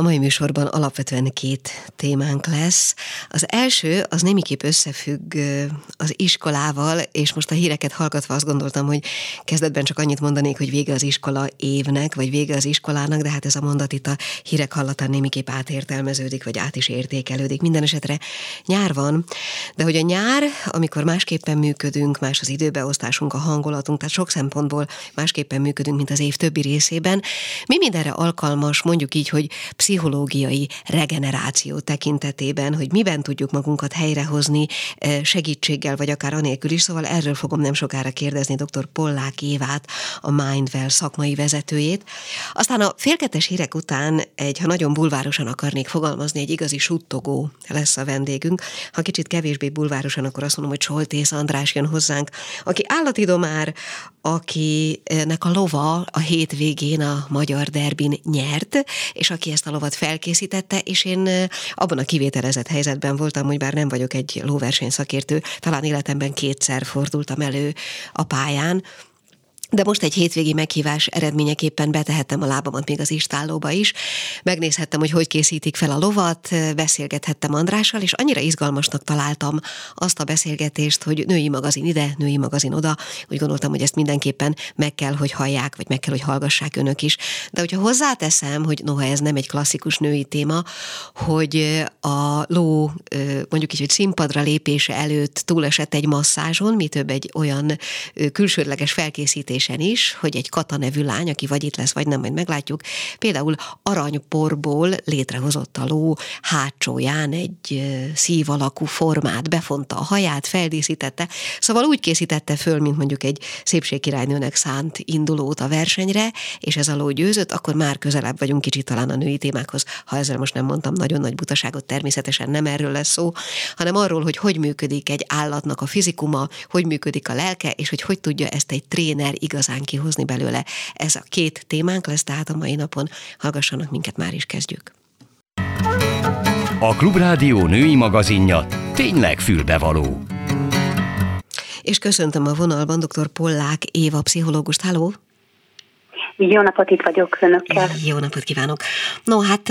A mai műsorban alapvetően két témánk lesz. Az első az némiképp összefügg az iskolával, és most a híreket hallgatva azt gondoltam, hogy kezdetben csak annyit mondanék, hogy vége az iskola évnek, vagy vége az iskolának, de hát ez a mondat itt a hírek hallatán némiképp átértelmeződik, vagy át is értékelődik. Minden esetre nyár van, de hogy a nyár, amikor másképpen működünk, más az időbeosztásunk, a hangolatunk, tehát sok szempontból másképpen működünk, mint az év többi részében, mi mindenre alkalmas, mondjuk így, hogy pszichológiai regeneráció tekintetében, hogy miben tudjuk magunkat helyrehozni segítséggel, vagy akár anélkül is. Szóval erről fogom nem sokára kérdezni dr. Pollák Évát, a Mindwell szakmai vezetőjét. Aztán a félketes hírek után egy, ha nagyon bulvárosan akarnék fogalmazni, egy igazi suttogó lesz a vendégünk. Ha kicsit kevésbé bulvárosan, akkor azt mondom, hogy Soltész András jön hozzánk, aki állatidomár, akinek a lova a hétvégén a magyar derbin nyert, és aki ezt a lovat felkészítette, és én abban a kivételezett helyzetben voltam, hogy bár nem vagyok egy lóverseny szakértő, talán életemben kétszer fordultam elő a pályán, de most egy hétvégi meghívás eredményeképpen betehettem a lábamat még az istállóba is, megnézhettem, hogy hogy készítik fel a lovat, beszélgethettem Andrással, és annyira izgalmasnak találtam azt a beszélgetést, hogy női magazin ide, női magazin oda, úgy gondoltam, hogy ezt mindenképpen meg kell, hogy hallják, vagy meg kell, hogy hallgassák önök is. De hogyha hozzáteszem, hogy noha ez nem egy klasszikus női téma, hogy a ló mondjuk így, hogy színpadra lépése előtt túlesett egy masszázson, mi több egy olyan külsődleges felkészítés ülésen is, hogy egy Kata nevű lány, aki vagy itt lesz, vagy nem, majd meglátjuk, például aranyporból létrehozott a ló hátsóján egy szív alakú formát, befonta a haját, feldíszítette, szóval úgy készítette föl, mint mondjuk egy szépségkirálynőnek szánt indulót a versenyre, és ez a ló győzött, akkor már közelebb vagyunk kicsit talán a női témákhoz. Ha ezzel most nem mondtam nagyon nagy butaságot, természetesen nem erről lesz szó, hanem arról, hogy hogy működik egy állatnak a fizikuma, hogy működik a lelke, és hogy hogy tudja ezt egy tréner igazán kihozni belőle. Ez a két témánk lesz, tehát a mai napon hallgassanak minket, már is kezdjük. A Klubrádió női magazinja tényleg fülbevaló. És köszöntöm a vonalban dr. Pollák Éva pszichológust. Háló! Jó napot, itt vagyok önökkel. Jó napot kívánok. No, hát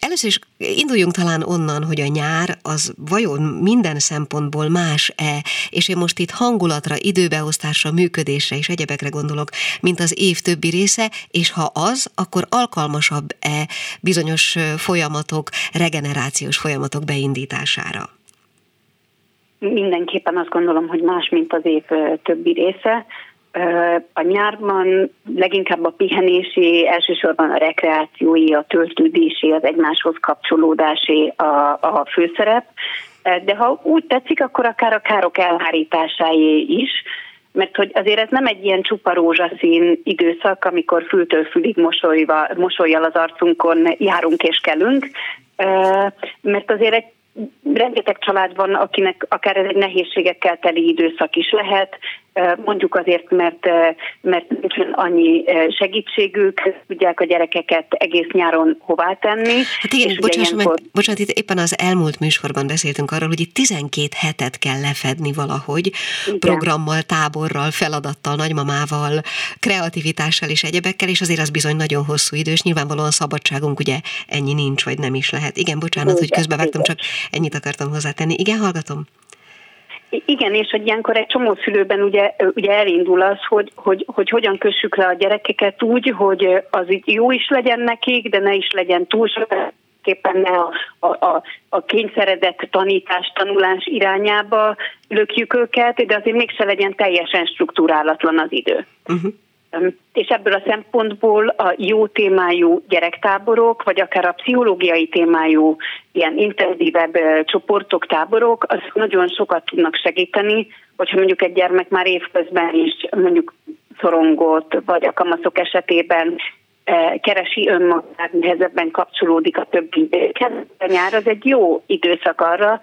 először is induljunk talán onnan, hogy a nyár az vajon minden szempontból más-e, és én most itt hangulatra, időbeosztásra, működésre és egyebekre gondolok, mint az év többi része, és ha az, akkor alkalmasabb-e bizonyos folyamatok, regenerációs folyamatok beindítására? Mindenképpen azt gondolom, hogy más, mint az év többi része a nyárban leginkább a pihenési, elsősorban a rekreációi, a töltődési, az egymáshoz kapcsolódási a, a főszerep, de ha úgy tetszik, akkor akár a károk elhárításáé is, mert hogy azért ez nem egy ilyen csupa rózsaszín időszak, amikor fültől fülig mosolyva, mosolyjal az arcunkon járunk és kelünk, mert azért egy rengeteg család van, akinek akár ez egy nehézségekkel teli időszak is lehet, mondjuk azért, mert, mert nincs annyi segítségük, tudják a gyerekeket egész nyáron hová tenni. Hát igen, bocsáss ilyenkor... meg, bocsánat, itt éppen az elmúlt műsorban beszéltünk arról, hogy itt 12 hetet kell lefedni valahogy, igen. programmal, táborral, feladattal, nagymamával, kreativitással és egyebekkel, és azért az bizony nagyon hosszú idő, és nyilvánvalóan szabadságunk ugye ennyi nincs, vagy nem is lehet. Igen, bocsánat, igen, hogy közbevágtam, csak ennyit akartam hozzátenni. Igen, hallgatom. Igen, és hogy ilyenkor egy csomó szülőben ugye, ugye elindul az, hogy, hogy, hogy hogyan kössük le a gyerekeket úgy, hogy az így jó is legyen nekik, de ne is legyen túl éppen ne a, a, a, a kényszeredett tanítás, tanulás irányába lökjük őket, de azért mégse legyen teljesen struktúrálatlan az idő. Uh-huh. És ebből a szempontból a jó témájú gyerektáborok, vagy akár a pszichológiai témájú ilyen intenzívebb csoportok, táborok, az nagyon sokat tudnak segíteni, hogyha mondjuk egy gyermek már évközben is mondjuk szorongott, vagy a kamaszok esetében keresi önmagát, nehezebben kapcsolódik a többi A nyár az egy jó időszak arra,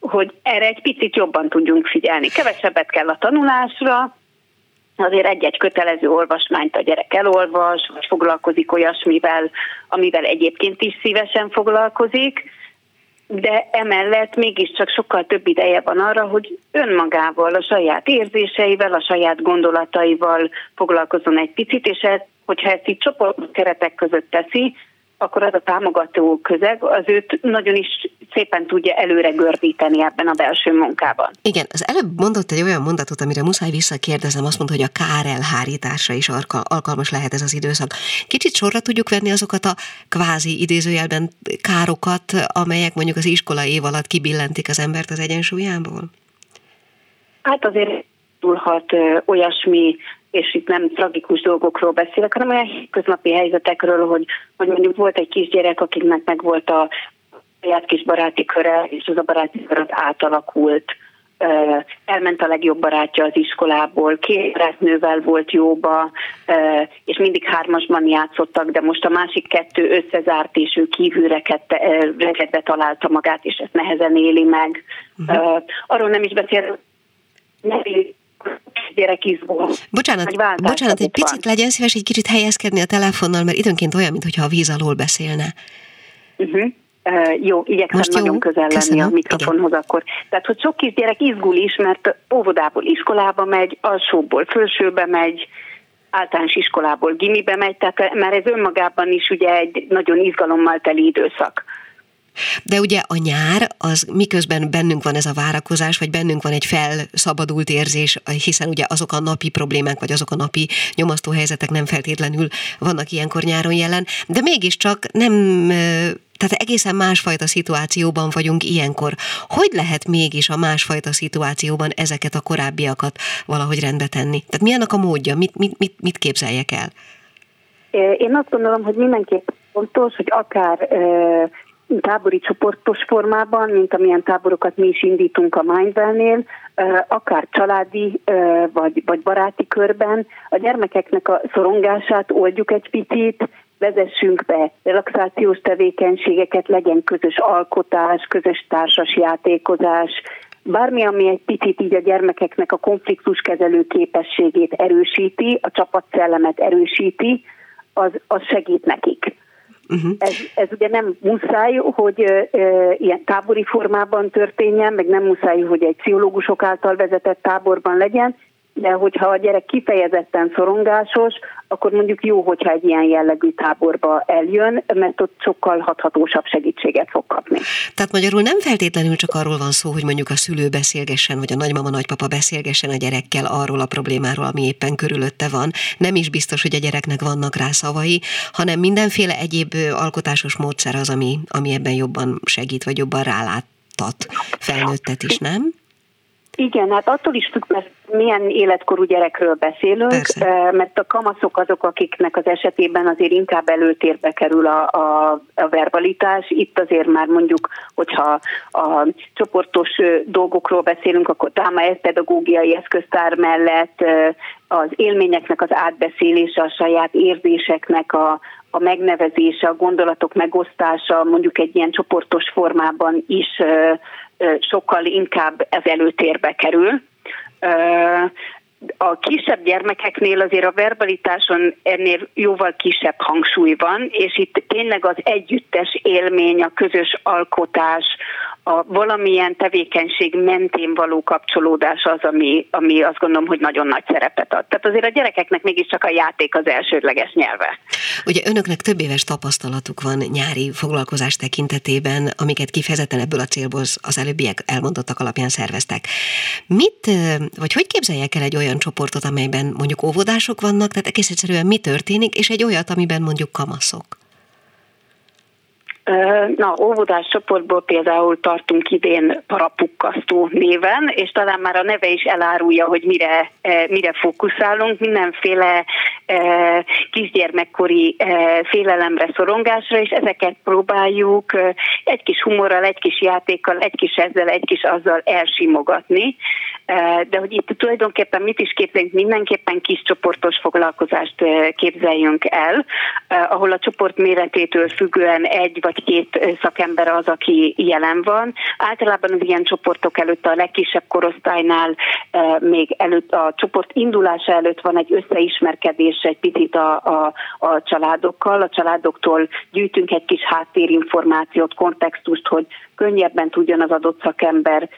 hogy erre egy picit jobban tudjunk figyelni. Kevesebbet kell a tanulásra, azért egy-egy kötelező olvasmányt a gyerek elolvas, vagy foglalkozik olyasmivel, amivel egyébként is szívesen foglalkozik, de emellett mégiscsak sokkal több ideje van arra, hogy önmagával, a saját érzéseivel, a saját gondolataival foglalkozon egy picit, és ez, hogyha ezt így csoport keretek között teszi, akkor az a támogató közeg az őt nagyon is szépen tudja előre gördíteni ebben a belső munkában. Igen, az előbb mondott egy olyan mondatot, amire muszáj visszakérdezem, azt mondta, hogy a kár elhárításra is alkalmas lehet ez az időszak. Kicsit sorra tudjuk venni azokat a kvázi idézőjelben károkat, amelyek mondjuk az iskola év alatt kibillentik az embert az egyensúlyából? Hát azért tudhat olyasmi és itt nem tragikus dolgokról beszélek, hanem olyan köznapi helyzetekről, hogy, hogy mondjuk volt egy kisgyerek, akiknek meg volt a saját kis baráti köre, és az a baráti kör átalakult. Elment a legjobb barátja az iskolából, két barátnővel volt jóba, és mindig hármasban játszottak, de most a másik kettő összezárt, és ő kívülre találta magát, és ezt nehezen éli meg. Uh-huh. Arról nem is beszél, gyerek izgul. Bocsánat, bocsánat, egy picit van. legyen szíves egy kicsit helyezkedni a telefonnal, mert időnként olyan, mintha a víz alól beszélne. Uh-huh. Uh, jó, igyekszem Most nagyon jó? közel lenni Köszönöm. a mikrofonhoz Igen. akkor. Tehát, hogy sok kisgyerek izgul is, mert óvodából iskolába megy, alsóból felsőbe megy, általános iskolából gimibe megy, tehát már ez önmagában is ugye egy nagyon izgalommal teli időszak. De ugye a nyár, az miközben bennünk van ez a várakozás, vagy bennünk van egy felszabadult érzés, hiszen ugye azok a napi problémák, vagy azok a napi nyomasztó helyzetek nem feltétlenül vannak ilyenkor nyáron jelen, de mégiscsak nem tehát egészen másfajta szituációban vagyunk ilyenkor. Hogy lehet mégis a másfajta szituációban ezeket a korábbiakat valahogy rendbe tenni? Tehát mi annak a módja? Mit, mit, mit, mit képzeljek el? Én azt gondolom, hogy mindenképp fontos, hogy akár tábori csoportos formában, mint amilyen táborokat mi is indítunk a Mindwell-nél, akár családi vagy, vagy baráti körben a gyermekeknek a szorongását oldjuk egy picit, vezessünk be relaxációs tevékenységeket, legyen közös alkotás, közös társas játékozás, bármi, ami egy picit így a gyermekeknek a konfliktuskezelő képességét erősíti, a csapatszellemet erősíti, az, az segít nekik. Uh-huh. Ez, ez ugye nem muszáj, hogy uh, ilyen tábori formában történjen, meg nem muszáj, hogy egy pszichológusok által vezetett táborban legyen, de hogyha a gyerek kifejezetten szorongásos, akkor mondjuk jó, hogyha egy ilyen jellegű táborba eljön, mert ott sokkal hathatósabb segítséget fog kapni. Tehát magyarul nem feltétlenül csak arról van szó, hogy mondjuk a szülő beszélgessen, vagy a nagymama, nagypapa beszélgessen a gyerekkel arról a problémáról, ami éppen körülötte van. Nem is biztos, hogy a gyereknek vannak rá szavai, hanem mindenféle egyéb alkotásos módszer az, ami, ami ebben jobban segít, vagy jobban ráláttat felnőttet is, nem? Igen, hát attól is függ, mert milyen életkorú gyerekről beszélünk, Persze. mert a kamaszok azok, akiknek az esetében azért inkább előtérbe kerül a, a, a verbalitás. Itt azért már mondjuk, hogyha a csoportos dolgokról beszélünk, akkor táma pedagógiai eszköztár mellett az élményeknek az átbeszélése, a saját érzéseknek a, a megnevezése, a gondolatok megosztása mondjuk egy ilyen csoportos formában is sokkal inkább ez előtérbe kerül. A kisebb gyermekeknél azért a verbalitáson ennél jóval kisebb hangsúly van, és itt tényleg az együttes élmény, a közös alkotás, a valamilyen tevékenység mentén való kapcsolódás az, ami, ami azt gondolom, hogy nagyon nagy szerepet ad. Tehát azért a gyerekeknek mégiscsak a játék az elsődleges nyelve. Ugye önöknek több éves tapasztalatuk van nyári foglalkozás tekintetében, amiket kifejezetten ebből a célból az előbbiek elmondottak alapján szerveztek. Mit, vagy hogy képzeljek el egy olyan csoportot, amelyben mondjuk óvodások vannak, tehát egész egyszerűen mi történik, és egy olyat, amiben mondjuk kamaszok? Na, óvodás csoportból például tartunk idén parapukkasztó néven, és talán már a neve is elárulja, hogy mire, mire fókuszálunk. Mindenféle kisgyermekkori félelemre, szorongásra, és ezeket próbáljuk egy kis humorral, egy kis játékkal, egy kis ezzel, egy kis azzal elsimogatni. De hogy itt tulajdonképpen mit is képzeljünk, mindenképpen kis csoportos foglalkozást képzeljünk el, ahol a csoport méretétől függően egy vagy két szakember az, aki jelen van. Általában az ilyen csoportok előtt a legkisebb korosztálynál még előtt a csoport indulása előtt van egy összeismerkedés egy picit a, a, a családokkal. A családoktól gyűjtünk egy kis háttérinformációt, kontextust, hogy könnyebben tudjon az adott szakember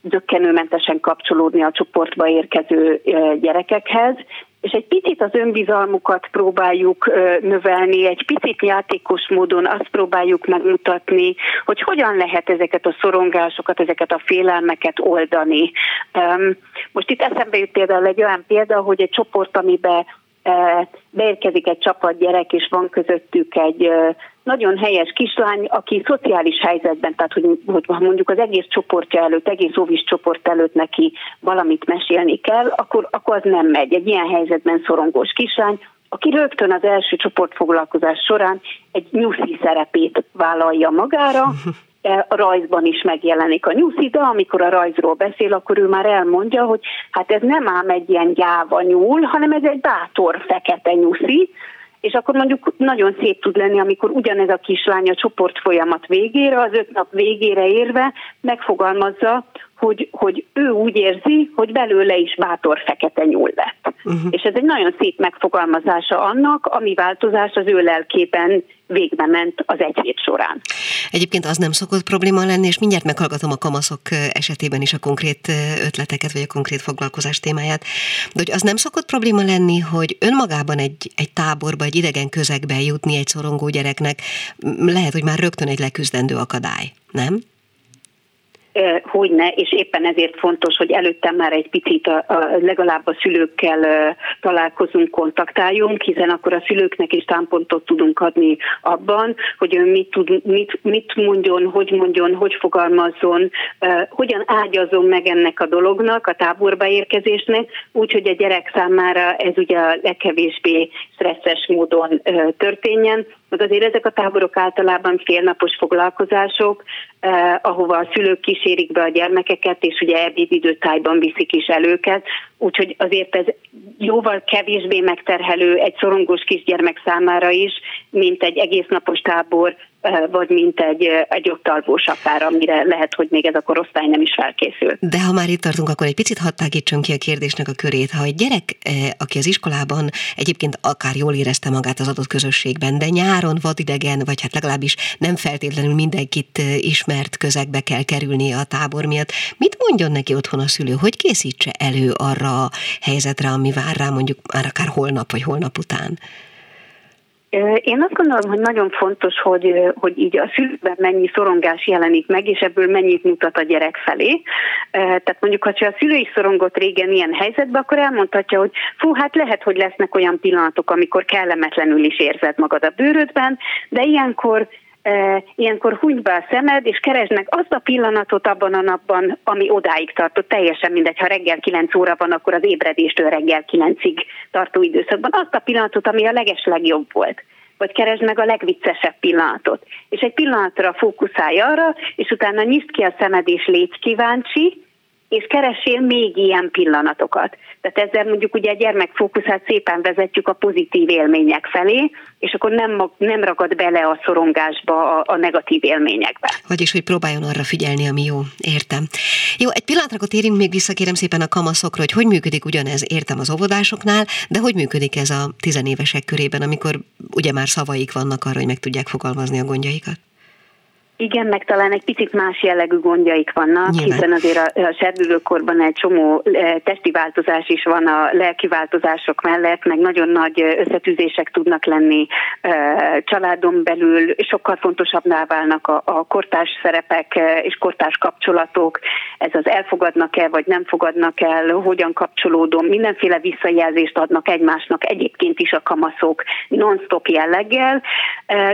dökkenőmentesen kapcsolódni a csoportba érkező gyerekekhez, és egy picit az önbizalmukat próbáljuk növelni, egy picit játékos módon azt próbáljuk megmutatni, hogy hogyan lehet ezeket a szorongásokat, ezeket a félelmeket oldani. Most itt eszembe jut például egy olyan példa, hogy egy csoport, amiben beérkezik egy csapat gyerek, és van közöttük egy nagyon helyes kislány, aki szociális helyzetben, tehát hogy, hogy mondjuk az egész csoportja előtt, egész óvis csoport előtt neki valamit mesélni kell, akkor, akkor az nem megy. Egy ilyen helyzetben szorongós kislány, aki rögtön az első csoportfoglalkozás során egy nyuszi szerepét vállalja magára, A rajzban is megjelenik a nyuszi, de amikor a rajzról beszél, akkor ő már elmondja, hogy hát ez nem ám egy ilyen gyáva nyúl, hanem ez egy bátor fekete nyuszi, és akkor mondjuk nagyon szép tud lenni, amikor ugyanez a kislány a csoport folyamat végére, az öt nap végére érve megfogalmazza, hogy, hogy ő úgy érzi, hogy belőle is bátor fekete nyúl lett. Uh-huh. És ez egy nagyon szép megfogalmazása annak, ami változás az ő lelkében végbe ment az egy hét során. Egyébként az nem szokott probléma lenni, és mindjárt meghallgatom a kamaszok esetében is a konkrét ötleteket, vagy a konkrét foglalkozás témáját, de hogy az nem szokott probléma lenni, hogy önmagában egy, egy táborba, egy idegen közegbe jutni egy szorongó gyereknek, lehet, hogy már rögtön egy leküzdendő akadály, nem? Hogy ne, és éppen ezért fontos, hogy előtte már egy picit a, a, legalább a szülőkkel találkozunk, kontaktáljunk, hiszen akkor a szülőknek is támpontot tudunk adni abban, hogy ő mit, tud, mit, mit mondjon, hogy mondjon, hogy fogalmazzon, hogyan ágyazom meg ennek a dolognak, a táborba érkezésnek, úgyhogy a gyerek számára ez ugye a legkevésbé stresszes módon történjen, meg azért ezek a táborok általában félnapos foglalkozások, eh, ahova a szülők kísérik be a gyermekeket, és ugye ebédidőtájban viszik is el úgyhogy azért ez jóval kevésbé megterhelő egy szorongós kisgyermek számára is, mint egy egésznapos tábor, vagy mint egy, egy ott alvós akár, amire lehet, hogy még ez a korosztály nem is felkészül. De ha már itt tartunk, akkor egy picit hadd tágítsunk ki a kérdésnek a körét. Ha egy gyerek, aki az iskolában egyébként akár jól érezte magát az adott közösségben, de nyáron vadidegen, vagy hát legalábbis nem feltétlenül mindenkit ismert közegbe kell kerülni a tábor miatt, mit mondjon neki otthon a szülő? Hogy készítse elő arra a helyzetre, ami vár rá mondjuk már akár holnap vagy holnap után? Én azt gondolom, hogy nagyon fontos, hogy, hogy így a szülőben mennyi szorongás jelenik meg, és ebből mennyit mutat a gyerek felé. Tehát mondjuk, ha a szülő is szorongott régen ilyen helyzetben, akkor elmondhatja, hogy fú, hát lehet, hogy lesznek olyan pillanatok, amikor kellemetlenül is érzed magad a bőrödben, de ilyenkor ilyenkor húgy be a szemed, és keresd meg azt a pillanatot abban a napban, ami odáig tartott, teljesen mindegy, ha reggel 9 óra van, akkor az ébredéstől reggel 9-ig tartó időszakban, azt a pillanatot, ami a leges legjobb volt. Vagy keresd meg a legviccesebb pillanatot. És egy pillanatra fókuszálj arra, és utána nyisd ki a szemed, és légy kíváncsi, és keresél még ilyen pillanatokat. Tehát ezzel mondjuk ugye a gyermekfókuszát szépen vezetjük a pozitív élmények felé, és akkor nem, nem ragad bele a szorongásba, a, a negatív élményekbe. Vagyis, hogy próbáljon arra figyelni, ami jó. Értem. Jó, egy pillanatra térjünk még vissza, kérem szépen a kamaszokra, hogy hogy működik ugyanez, értem az óvodásoknál, de hogy működik ez a tizenévesek körében, amikor ugye már szavaik vannak arra, hogy meg tudják fogalmazni a gondjaikat? Igen, meg talán egy picit más jellegű gondjaik vannak, Nyilván. hiszen azért a, a serdülőkorban egy csomó e, testi változás is van a lelki változások mellett, meg nagyon nagy összetűzések tudnak lenni e, családon belül, sokkal fontosabbnál válnak a, a kortárs szerepek e, és kortárs kapcsolatok, ez az elfogadnak-e, vagy nem fogadnak el, hogyan kapcsolódom, mindenféle visszajelzést adnak egymásnak egyébként is a kamaszok non-stop jelleggel,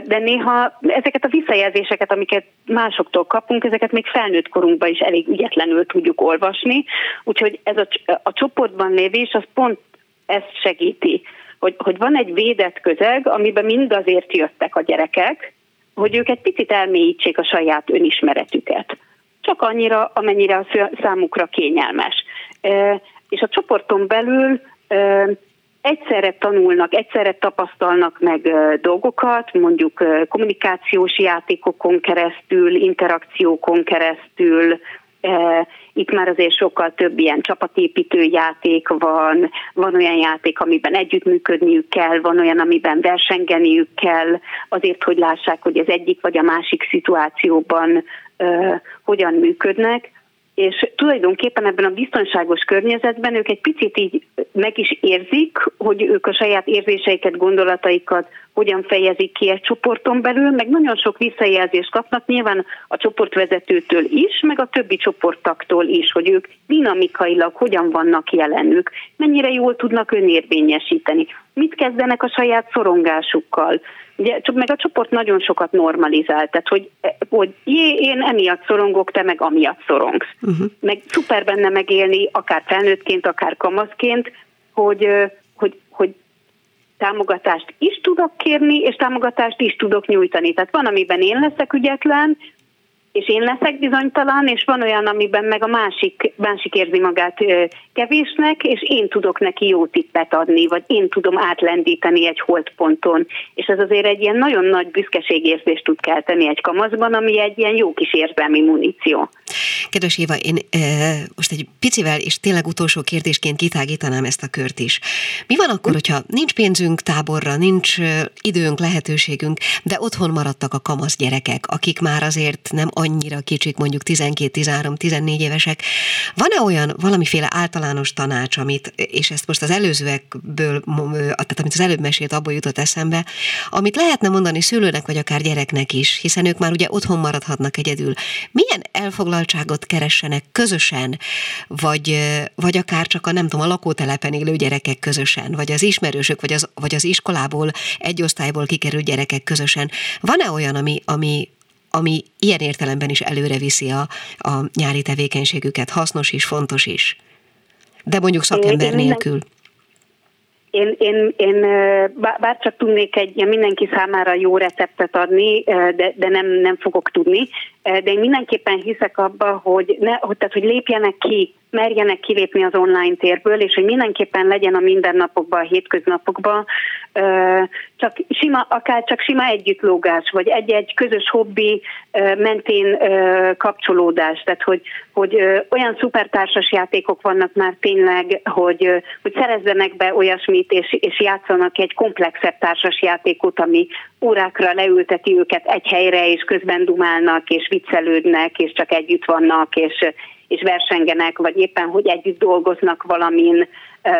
de néha ezeket a visszajelzéseket, amiket amiket másoktól kapunk, ezeket még felnőtt korunkban is elég ügyetlenül tudjuk olvasni, úgyhogy ez a, a csoportban lévés az pont ezt segíti, hogy, hogy van egy védett közeg, amiben mind azért jöttek a gyerekek, hogy ők egy picit elmélyítsék a saját önismeretüket. Csak annyira, amennyire a számukra kényelmes. És a csoporton belül egyszerre tanulnak, egyszerre tapasztalnak meg dolgokat, mondjuk kommunikációs játékokon keresztül, interakciókon keresztül, Itt már azért sokkal több ilyen csapatépítő játék van, van olyan játék, amiben együttműködniük kell, van olyan, amiben versengeniük kell, azért, hogy lássák, hogy az egyik vagy a másik szituációban hogyan működnek és tulajdonképpen ebben a biztonságos környezetben ők egy picit így meg is érzik, hogy ők a saját érzéseiket, gondolataikat hogyan fejezik ki egy csoporton belül, meg nagyon sok visszajelzést kapnak nyilván a csoportvezetőtől is, meg a többi csoporttaktól is, hogy ők dinamikailag hogyan vannak jelenük, mennyire jól tudnak önérvényesíteni, mit kezdenek a saját szorongásukkal, Ugye, meg a csoport nagyon sokat normalizált, tehát hogy, hogy jé, én emiatt szorongok, te meg amiatt szorongsz. Uh-huh. Meg szuper benne megélni, akár felnőttként, akár kamaszként, hogy, hogy, hogy támogatást is tudok kérni, és támogatást is tudok nyújtani. Tehát van, amiben én leszek ügyetlen, és én leszek bizonytalan, és van olyan, amiben meg a másik, másik érzi magát kevésnek, és én tudok neki jó tippet adni, vagy én tudom átlendíteni egy holdponton. És ez azért egy ilyen nagyon nagy büszkeségérzést tud kelteni egy kamaszban, ami egy ilyen jó kis érzelmi muníció. Kedves Éva, én e, most egy picivel és tényleg utolsó kérdésként kitágítanám ezt a kört is. Mi van akkor, hogyha nincs pénzünk táborra, nincs időnk, lehetőségünk, de otthon maradtak a kamasz gyerekek, akik már azért nem annyira kicsik, mondjuk 12-13-14 évesek. Van-e olyan valamiféle általános tanács, amit, és ezt most az előzőekből, tehát amit az előbb mesélt, abból jutott eszembe, amit lehetne mondani szülőnek, vagy akár gyereknek is, hiszen ők már ugye otthon maradhatnak egyedül. Milyen elfoglaltságot keressenek közösen, vagy, vagy akár csak a nem tudom, a lakótelepen élő gyerekek közösen, vagy az ismerősök, vagy az, vagy az iskolából, egy osztályból kikerült gyerekek közösen. Van-e olyan, ami, ami, ami ilyen értelemben is előre viszi a, a nyári tevékenységüket, hasznos is, fontos is. De mondjuk szakember én, nélkül. Én, én, én bár csak tudnék egy mindenki számára jó receptet adni, de, de nem, nem fogok tudni, de én mindenképpen hiszek abba, hogy, ne, hogy, tehát, hogy lépjenek ki merjenek kilépni az online térből, és hogy mindenképpen legyen a mindennapokban, a hétköznapokban, csak sima, akár csak sima együttlógás, vagy egy-egy közös hobbi mentén kapcsolódás. Tehát, hogy, hogy olyan szupertársas játékok vannak már tényleg, hogy, hogy szerezzenek be olyasmit, és, és játszanak egy komplexebb társas játékot, ami órákra leülteti őket egy helyre, és közben dumálnak, és viccelődnek, és csak együtt vannak, és, és versengenek, vagy éppen, hogy együtt dolgoznak valamin,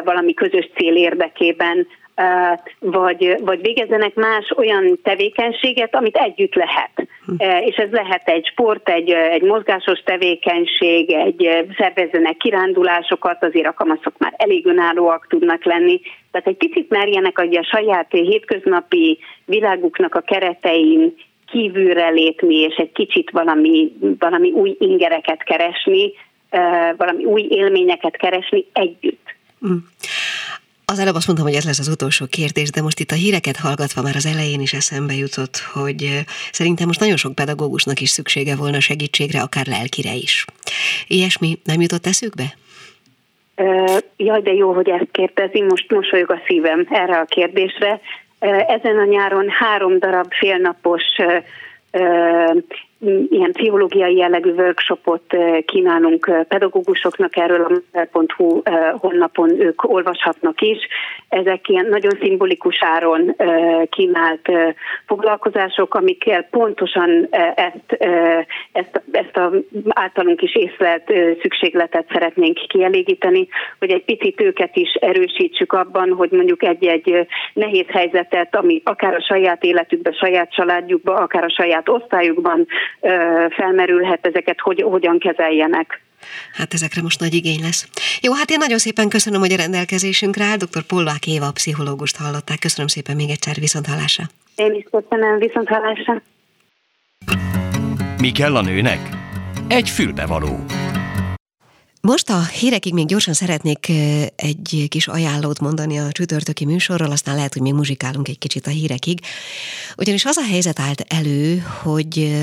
valami közös cél érdekében, vagy, vagy végezzenek más olyan tevékenységet, amit együtt lehet. És ez lehet egy sport, egy, egy mozgásos tevékenység, egy szervezzenek kirándulásokat, azért a kamaszok már elég önállóak tudnak lenni. Tehát egy picit merjenek a saját hétköznapi világuknak a keretein kívülre lépni, és egy kicsit valami, valami új ingereket keresni, valami új élményeket keresni együtt. Mm. Az előbb azt mondtam, hogy ez lesz az utolsó kérdés, de most itt a híreket hallgatva már az elején is eszembe jutott, hogy szerintem most nagyon sok pedagógusnak is szüksége volna segítségre, akár lelkire is. Ilyesmi nem jutott eszükbe? Jaj, de jó, hogy ezt kérdezi, most mosolyog a szívem erre a kérdésre. Ezen a nyáron három darab félnapos ilyen pszichológiai jellegű workshopot kínálunk pedagógusoknak, erről a master.hu honlapon ők olvashatnak is. Ezek ilyen nagyon szimbolikus áron kínált foglalkozások, amikkel pontosan ezt, ezt, ezt a általunk is észlelt szükségletet szeretnénk kielégíteni, hogy egy picit őket is erősítsük abban, hogy mondjuk egy-egy nehéz helyzetet, ami akár a saját életükben, saját családjukban, akár a saját osztályukban felmerülhet ezeket, hogy hogyan kezeljenek. Hát ezekre most nagy igény lesz. Jó, hát én nagyon szépen köszönöm, hogy a rendelkezésünkre áll. Dr. Pollák Éva, a pszichológust hallották. Köszönöm szépen még egyszer, viszont hallásra. Én is köszönöm, viszont hallásra. Mi kell a nőnek? Egy fülbevaló. Most a hírekig még gyorsan szeretnék egy kis ajánlót mondani a csütörtöki műsorról, aztán lehet, hogy még muzsikálunk egy kicsit a hírekig. Ugyanis az a helyzet állt elő, hogy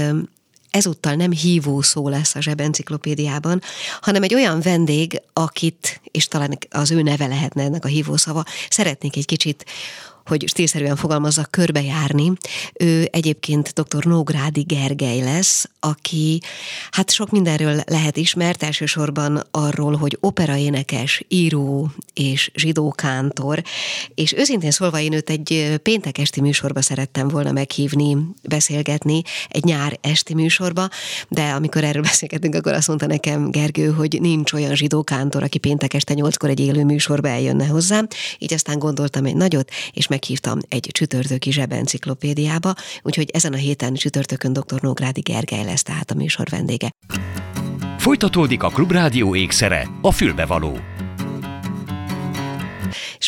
ezúttal nem hívó szó lesz a zsebenciklopédiában, hanem egy olyan vendég, akit, és talán az ő neve lehetne ennek a hívószava, szeretnék egy kicsit hogy stílszerűen fogalmazza, körbejárni. Ő egyébként dr. Nógrádi Gergely lesz, aki hát sok mindenről lehet ismert, elsősorban arról, hogy operaénekes, író és zsidókántor, és őszintén szólva én őt egy péntek esti műsorba szerettem volna meghívni, beszélgetni, egy nyár esti műsorba, de amikor erről beszélgetünk, akkor azt mondta nekem Gergő, hogy nincs olyan zsidókántor, aki péntek este nyolckor egy élő műsorba eljönne hozzám, így aztán gondoltam egy nagyot, és meghívtam egy csütörtöki zsebenciklopédiába, úgyhogy ezen a héten csütörtökön dr. Nógrádi Gergely lesz tehát a műsor vendége. Folytatódik a Klubrádió ékszere, a fülbevaló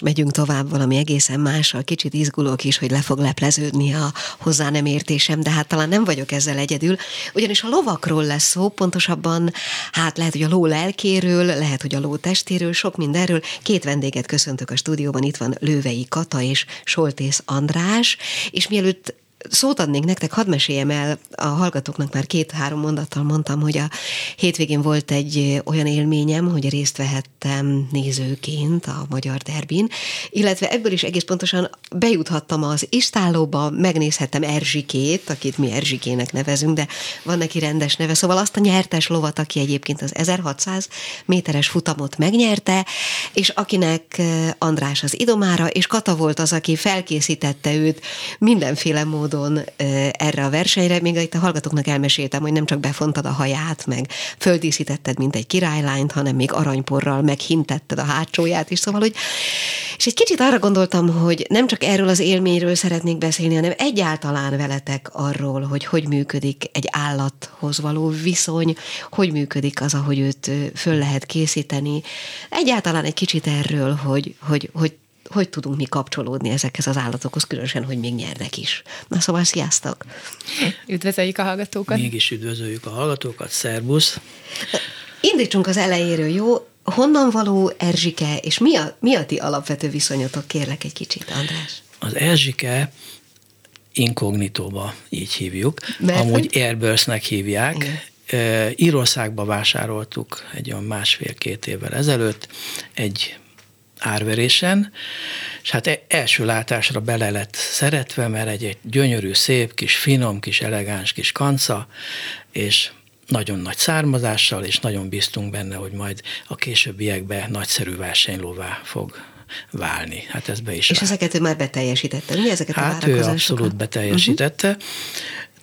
megyünk tovább valami egészen mással. Kicsit izgulok is, hogy le fog lepleződni a hozzá nem értésem, de hát talán nem vagyok ezzel egyedül, ugyanis a lovakról lesz szó, pontosabban hát lehet, hogy a ló lelkéről, lehet, hogy a ló testéről, sok mindenről. Két vendéget köszöntök a stúdióban, itt van Lővei Kata és Soltész András, és mielőtt szót adnék nektek, hadd meséljem el, a hallgatóknak már két-három mondattal mondtam, hogy a hétvégén volt egy olyan élményem, hogy részt vehettem nézőként a Magyar Derbin, illetve ebből is egész pontosan bejuthattam az istálóba, megnézhettem Erzsikét, akit mi Erzsikének nevezünk, de van neki rendes neve, szóval azt a nyertes lovat, aki egyébként az 1600 méteres futamot megnyerte, és akinek András az idomára, és Kata volt az, aki felkészítette őt mindenféle módon módon erre a versenyre, még itt a hallgatóknak elmeséltem, hogy nem csak befontad a haját, meg földíszítetted, mint egy királylányt, hanem még aranyporral meghintetted a hátsóját is, szóval, hogy és egy kicsit arra gondoltam, hogy nem csak erről az élményről szeretnék beszélni, hanem egyáltalán veletek arról, hogy hogy működik egy állathoz való viszony, hogy működik az, ahogy őt föl lehet készíteni. Egyáltalán egy kicsit erről, hogy, hogy, hogy hogy tudunk mi kapcsolódni ezekhez az állatokhoz, különösen, hogy még nyernek is. Na szóval, sziasztok! Üdvözöljük a hallgatókat! Mégis üdvözöljük a hallgatókat, szervusz! Indítsunk az elejéről, jó? Honnan való Erzsike, és mi a, mi a ti alapvető viszonyotok? Kérlek egy kicsit, András. Az Erzsike inkognitóba így hívjuk. Mert Amúgy Airburstnek hívják. Igen. Írországba vásároltuk egy olyan másfél-két évvel ezelőtt egy árverésen, és hát e- első látásra bele lett szeretve, mert egy, egy gyönyörű, szép, kis finom, kis elegáns kis kanca, és nagyon nagy származással, és nagyon biztunk benne, hogy majd a későbbiekben nagyszerű versenylóvá fog válni. Hát ez be is És ezeket ő már beteljesítette, mi ezeket hát a ő abszolút beteljesítette. Uh-huh.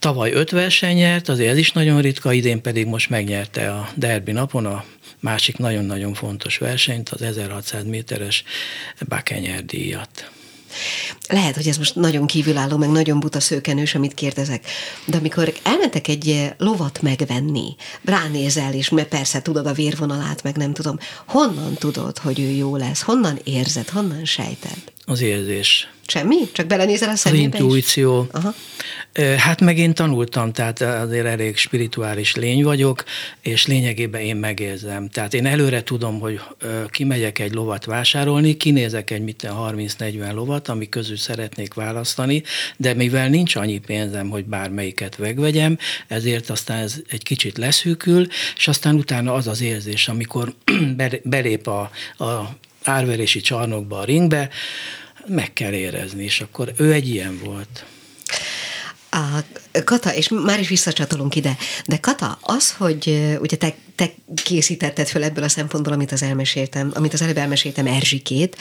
Tavaly öt verseny nyert, azért ez is nagyon ritka, idén pedig most megnyerte a derbi napon a másik nagyon-nagyon fontos versenyt, az 1600 méteres Bakenyer díjat. Lehet, hogy ez most nagyon kívülálló, meg nagyon buta szőkenős, amit kérdezek, de amikor elmentek egy lovat megvenni, ránézel, és mert persze tudod a vérvonalát, meg nem tudom, honnan tudod, hogy ő jó lesz? Honnan érzed? Honnan sejted? Az érzés Semmi? Csak belenézel a szemébe Az intuíció. Aha. Hát meg én tanultam, tehát azért elég spirituális lény vagyok, és lényegében én megérzem. Tehát én előre tudom, hogy kimegyek egy lovat vásárolni, kinézek egy mit 30-40 lovat, ami közül szeretnék választani, de mivel nincs annyi pénzem, hogy bármelyiket megvegyem, ezért aztán ez egy kicsit leszűkül, és aztán utána az az érzés, amikor belép a, a árverési csarnokba, a ringbe, meg kell érezni, és akkor ő egy ilyen volt. A Kata, és már is visszacsatolunk ide, de Kata, az, hogy ugye te, te készítetted föl ebből a szempontból, amit az elmeséltem, amit az előbb elmeséltem Erzsikét,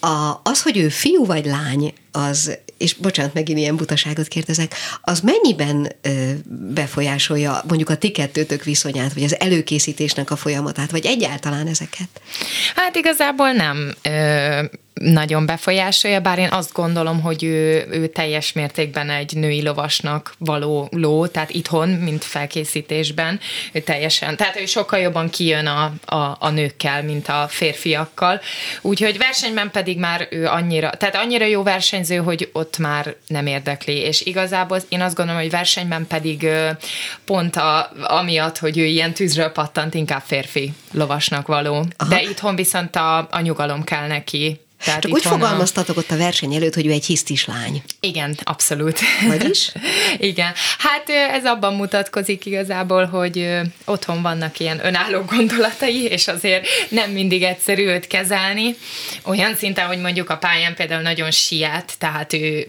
a, az, hogy ő fiú vagy lány, az, és bocsánat, megint ilyen butaságot kérdezek, az mennyiben befolyásolja mondjuk a ti kettőtök viszonyát, vagy az előkészítésnek a folyamatát, vagy egyáltalán ezeket? Hát igazából nem. Ö, nagyon befolyásolja, bár én azt gondolom, hogy ő, ő teljes mértékben egy női lovasnak való ló, tehát itthon, mint felkészítésben, ő teljesen, tehát ő sokkal jobban kijön a, a, a nőkkel, mint a férfiakkal. Úgyhogy versenyben pedig már ő annyira, tehát annyira jó versenyző, hogy ott már nem érdekli, és igazából én azt gondolom, hogy versenyben pedig pont a, amiatt, hogy ő ilyen tűzről pattant, inkább férfi lovasnak való. Aha. De itthon viszont a, a nyugalom kell neki, Tehát Csak úgy fogalmaztatok ott a verseny előtt, hogy ő egy hisztis lány. Igen, abszolút. Vagyis? Igen. Hát ez abban mutatkozik igazából, hogy otthon vannak ilyen önálló gondolatai, és azért nem mindig egyszerű őt kezelni. Olyan szinten, hogy mondjuk a pályán például nagyon siet, tehát ő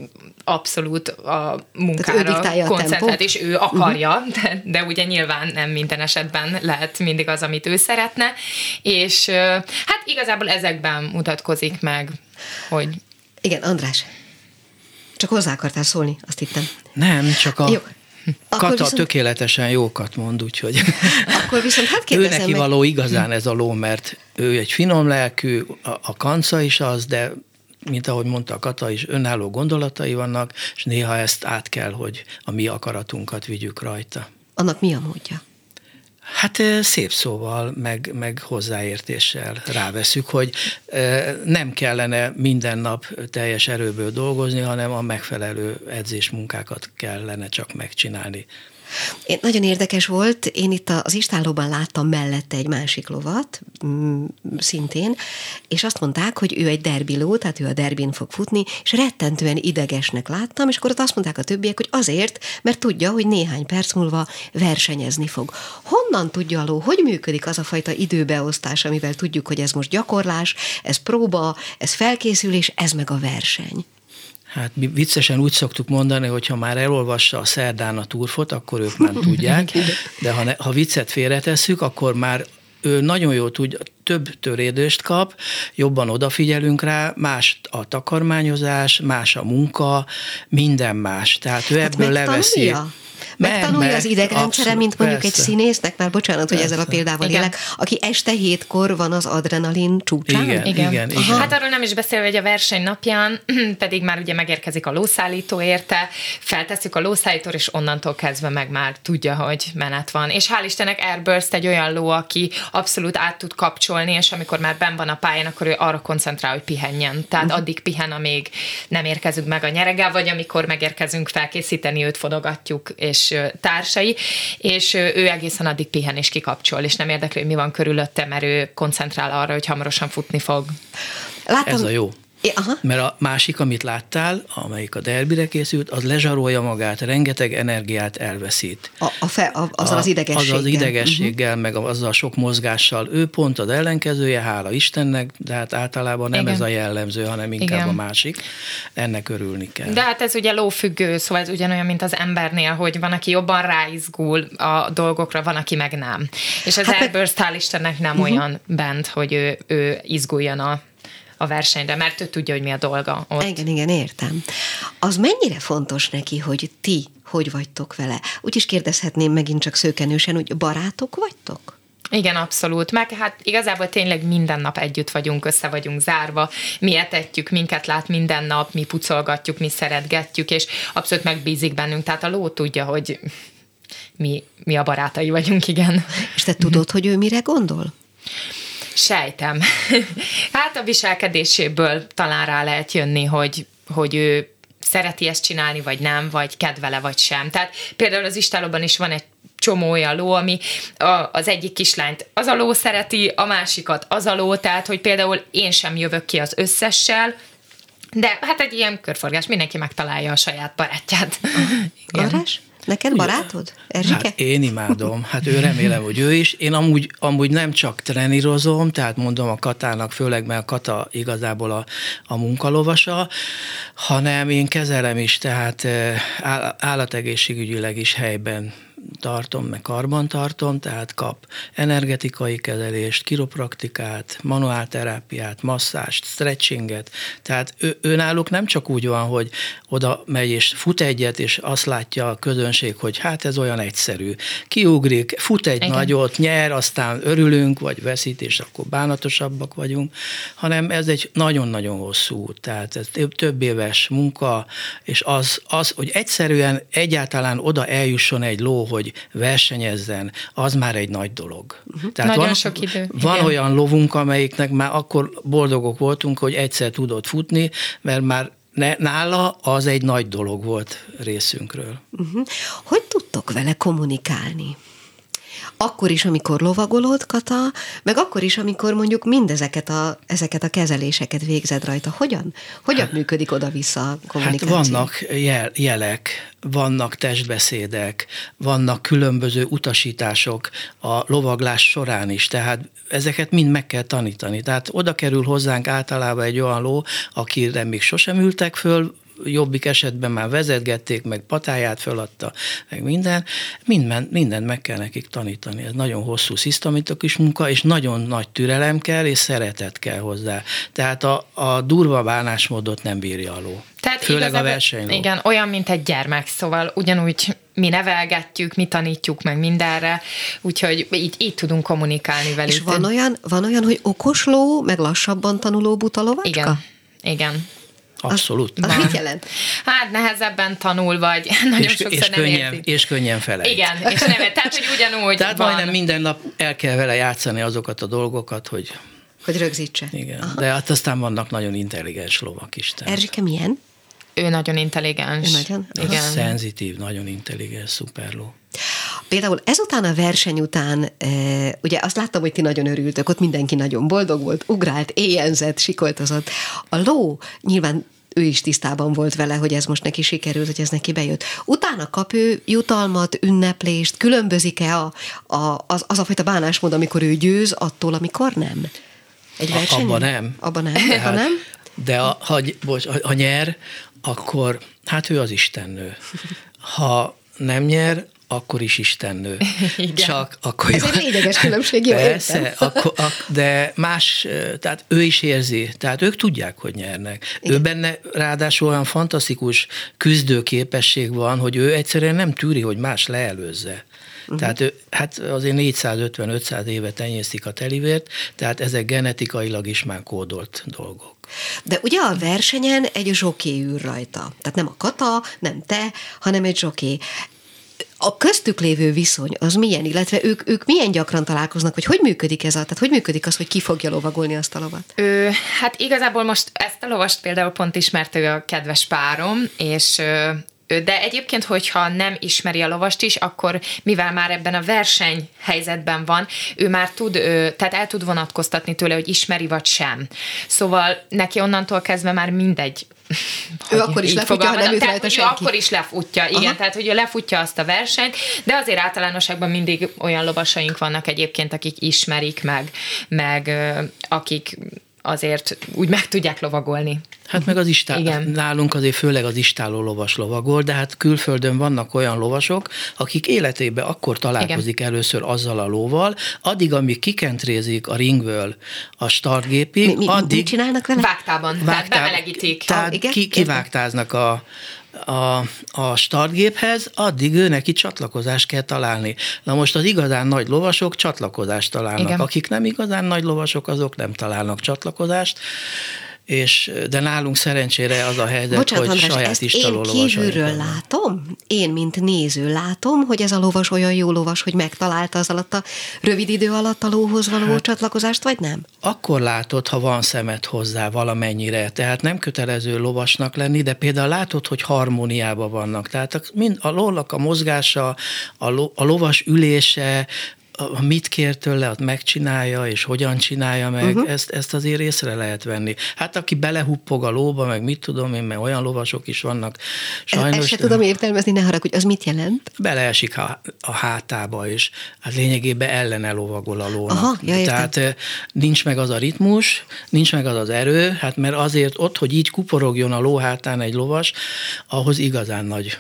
abszolút a munkára koncentrált, és ő akarja, uh-huh. de, de ugye nyilván nem minden esetben lehet mindig az, amit ő szeretne, és hát igazából ezekben mutatkozik meg, hogy... Igen, András, csak hozzá akartál szólni, azt hittem. Nem, csak a... Jó. Kata viszont... tökéletesen jókat mond, úgyhogy Akkor viszont hát ő neki meg... való igazán ez a ló, mert ő egy finom lelkű, a, a kanca is az, de mint ahogy mondta a Kata is, önálló gondolatai vannak, és néha ezt át kell, hogy a mi akaratunkat vigyük rajta. Annak mi a módja? Hát szép szóval, meg, meg hozzáértéssel ráveszük, hogy nem kellene minden nap teljes erőből dolgozni, hanem a megfelelő edzésmunkákat kellene csak megcsinálni. Én, nagyon érdekes volt, én itt az istállóban láttam mellette egy másik lovat, mm, szintén, és azt mondták, hogy ő egy derbiló, tehát ő a derbin fog futni, és rettentően idegesnek láttam, és akkor ott azt mondták a többiek, hogy azért, mert tudja, hogy néhány perc múlva versenyezni fog. Honnan tudja a ló, hogy működik az a fajta időbeosztás, amivel tudjuk, hogy ez most gyakorlás, ez próba, ez felkészülés, ez meg a verseny? Hát mi viccesen úgy szoktuk mondani, hogy ha már elolvassa a szerdán a turfot, akkor ők már tudják, de ha, ne, ha viccet félretesszük, akkor már ő nagyon jól tudja, több törédést kap, jobban odafigyelünk rá, más a takarmányozás, más a munka, minden más. Tehát ő hát ebből leveszi. Megtanulja az idegrendszere, mint mondjuk persze. egy színésznek, már bocsánat, hogy ezzel a példával igen. élek, aki este hétkor van az adrenalin csúcsán. Igen, igen. igen, igen. Hát arról nem is beszélve, hogy a verseny napján pedig már ugye megérkezik a lószállító érte, feltesszük a lószállítót, és onnantól kezdve meg már tudja, hogy menet van. És hál' Istennek Airburst egy olyan ló, aki abszolút át tud kapcsolni, és amikor már ben van a pályán, akkor ő arra koncentrál, hogy pihenjen. Tehát uh-huh. addig pihen, amíg nem érkezünk meg a nyeregel, vagy amikor megérkezünk felkészíteni, őt fodogatjuk, és társai, és ő egészen addig pihen és kikapcsol, és nem érdekli, hogy mi van körülötte, mert ő koncentrál arra, hogy hamarosan futni fog. Látom, Ez a jó. Aha. Mert a másik, amit láttál, amelyik a derbire készült, az lezsarolja magát, rengeteg energiát elveszít. A, a fe, a, azzal a, az idegességgel. Az az idegességgel, uh-huh. meg azzal sok mozgással. Ő pont az ellenkezője, hála Istennek, de hát általában nem Igen. ez a jellemző, hanem inkább Igen. a másik. Ennek örülni kell. De hát ez ugye lófüggő, szóval ez ugyanolyan, mint az embernél, hogy van, aki jobban ráizgul a dolgokra, van, aki meg nem. És az hát Airburst, hál' Istennek nem uh-huh. olyan bent, hogy ő, ő izguljon a a versenyre, mert ő tudja, hogy mi a dolga ott. Igen, igen, értem. Az mennyire fontos neki, hogy ti hogy vagytok vele? Úgy is kérdezhetném megint csak szőkenősen, hogy barátok vagytok? Igen, abszolút. Meg hát igazából tényleg minden nap együtt vagyunk, össze vagyunk zárva, mi etetjük, minket lát minden nap, mi pucolgatjuk, mi szeretgetjük, és abszolút megbízik bennünk. Tehát a ló tudja, hogy mi, mi a barátai vagyunk, igen. És te tudod, hogy ő mire gondol? Sejtem. hát a viselkedéséből talán rá lehet jönni, hogy, hogy ő szereti ezt csinálni, vagy nem, vagy kedvele, vagy sem. Tehát például az istálóban is van egy csomó olyan ló, ami a, az egyik kislányt az a ló szereti, a másikat az a ló, tehát hogy például én sem jövök ki az összessel, de hát egy ilyen körforgás, mindenki megtalálja a saját barátját. Arás? Neked barátod, Erzsike? Hát én imádom, hát ő remélem, hogy ő is. Én amúgy, amúgy nem csak trenírozom, tehát mondom a Katának, főleg mert a Kata igazából a, a munkalovasa, hanem én kezelem is, tehát eh, állategészségügyileg is helyben tartom, meg karban tartom, tehát kap energetikai kezelést, kiropraktikát, manuálterápiát, masszást, stretchinget. Tehát ő, ő náluk nem csak úgy van, hogy oda megy és fut egyet, és azt látja a közönség, hogy hát ez olyan egyszerű. Kiugrik, fut egy Igen. nagyot, nyer, aztán örülünk, vagy veszít, és akkor bánatosabbak vagyunk, hanem ez egy nagyon-nagyon hosszú út. Tehát ez több éves munka, és az, az hogy egyszerűen egyáltalán oda eljusson egy ló, hogy versenyezzen, az már egy nagy dolog. Uh-huh. Tehát Nagyon van, sok idő. Van Igen. olyan lovunk, amelyiknek már akkor boldogok voltunk, hogy egyszer tudott futni, mert már ne, nála az egy nagy dolog volt részünkről. Uh-huh. Hogy tudtok vele kommunikálni? Akkor is, amikor lovagolod, Kata, meg akkor is, amikor mondjuk mindezeket a, ezeket a kezeléseket végzed rajta. Hogyan? Hogyan hát, működik oda-vissza a hát kommunikáció? Hát vannak jel, jelek, vannak testbeszédek, vannak különböző utasítások a lovaglás során is, tehát ezeket mind meg kell tanítani. Tehát oda kerül hozzánk általában egy olyan ló, akire még sosem ültek föl, jobbik esetben már vezetgették, meg patáját föladta, meg minden. Minden, mindent meg kell nekik tanítani. Ez nagyon hosszú, szisztamitok munka, és nagyon nagy türelem kell, és szeretet kell hozzá. Tehát a, a durva bánásmódot nem bírja a ló. Tehát Főleg a versenyló. Igen, olyan, mint egy gyermek, szóval ugyanúgy mi nevelgetjük, mi tanítjuk meg mindenre, úgyhogy így, így tudunk kommunikálni velük. És van olyan, van olyan, hogy okos ló, meg lassabban tanuló buta lovacska? Igen, igen. Abszolút. Az, az mit jelent? Hát nehezebben tanul, vagy nagyon és, sokszor és nem könnyen, érti. És könnyen felejt. Igen, és nem, tehát hogy ugyanúgy Tehát van. majdnem minden nap el kell vele játszani azokat a dolgokat, hogy hogy rögzítse. Igen, Aha. de hát aztán vannak nagyon intelligens lovak is. Tehát. Erzsike milyen? Ő nagyon intelligens. Ő nagyon? Igen. Szenzitív, nagyon intelligens, szuperló. Például ezután a verseny után, e, ugye azt láttam, hogy ti nagyon örültök, ott mindenki nagyon boldog volt, ugrált, éjjelzett, sikoltozott. A ló nyilván ő is tisztában volt vele, hogy ez most neki sikerült, hogy ez neki bejött. Utána kap ő jutalmat, ünneplést, különbözik-e a, a, az, az a fajta bánásmód, amikor ő győz, attól, amikor nem? Egy verseny? Abban nem. Abban nem, Tehát, ha nem? De a, ha, bocs, ha nyer, akkor hát ő az istennő. Ha nem nyer, akkor is istennő. Igen. Csak akkor Ez egy lényeges különbség, jó, Persze, akkor, ak, de más, tehát ő is érzi, tehát ők tudják, hogy nyernek. Igen. Ő benne ráadásul olyan fantasztikus küzdőképesség van, hogy ő egyszerűen nem tűri, hogy más leelőzze. Uh-huh. Tehát ő, hát azért 450-500 éve tenyésztik a telivért, tehát ezek genetikailag is már kódolt dolgok. De ugye a versenyen egy zsoké ül rajta. Tehát nem a kata, nem te, hanem egy zsoké a köztük lévő viszony az milyen, illetve ők, ők milyen gyakran találkoznak, hogy hogy működik ez a, tehát hogy működik az, hogy ki fogja lovagolni azt a lovat? Ö, hát igazából most ezt a lovast például pont ismerte a kedves párom, és de egyébként, hogyha nem ismeri a lovast is, akkor mivel már ebben a verseny helyzetben van, ő már tud, tehát el tud vonatkoztatni tőle, hogy ismeri vagy sem. Szóval neki onnantól kezdve már mindegy, ő akkor is lefutja, ha nem üt rajta senki. akkor is lefutja, igen, Aha. tehát hogy ő lefutja azt a versenyt, de azért általánosságban mindig olyan lovasaink vannak egyébként, akik ismerik meg, meg akik azért úgy meg tudják lovagolni. Hát meg az istál, Igen. nálunk azért főleg az istáló lovas lovagol, de hát külföldön vannak olyan lovasok, akik életében akkor találkozik Igen. először azzal a lóval, addig, amíg kikentrézik a ringből a startgépig, mi, mi, addig... Mit csinálnak vele? Vágtában, vágtá, tehát bemelegítik. Tehát ah, ki, kivágtáznak a, a, a startgéphez, addig ő neki csatlakozást kell találni. Na most az igazán nagy lovasok csatlakozást találnak. Igen. Akik nem igazán nagy lovasok, azok nem találnak csatlakozást és, de nálunk szerencsére az a helyzet, Bocsánat, hogy András, saját ezt én kívülről látom, én, mint néző látom, hogy ez a lovas olyan jó lovas, hogy megtalálta az alatt a rövid idő alatt a lóhoz való hát, csatlakozást, vagy nem? Akkor látod, ha van szemet hozzá valamennyire, tehát nem kötelező lovasnak lenni, de például látod, hogy harmóniában vannak. Tehát a, mind a lónak a mozgása, a, lo, a lovas ülése, mit kér tőle, azt megcsinálja, és hogyan csinálja meg, uh-huh. ezt, ezt azért észre lehet venni. Hát aki belehuppog a lóba, meg mit tudom én, mert olyan lovasok is vannak. Sajnos, ezt se tudom értelmezni, ne haragudj, az mit jelent? Beleesik a, a hátába, és hát lényegében ellene lovagol a lónak. Aha, ja, Tehát nincs meg az a ritmus, nincs meg az az erő, hát mert azért ott, hogy így kuporogjon a ló hátán egy lovas, ahhoz igazán nagy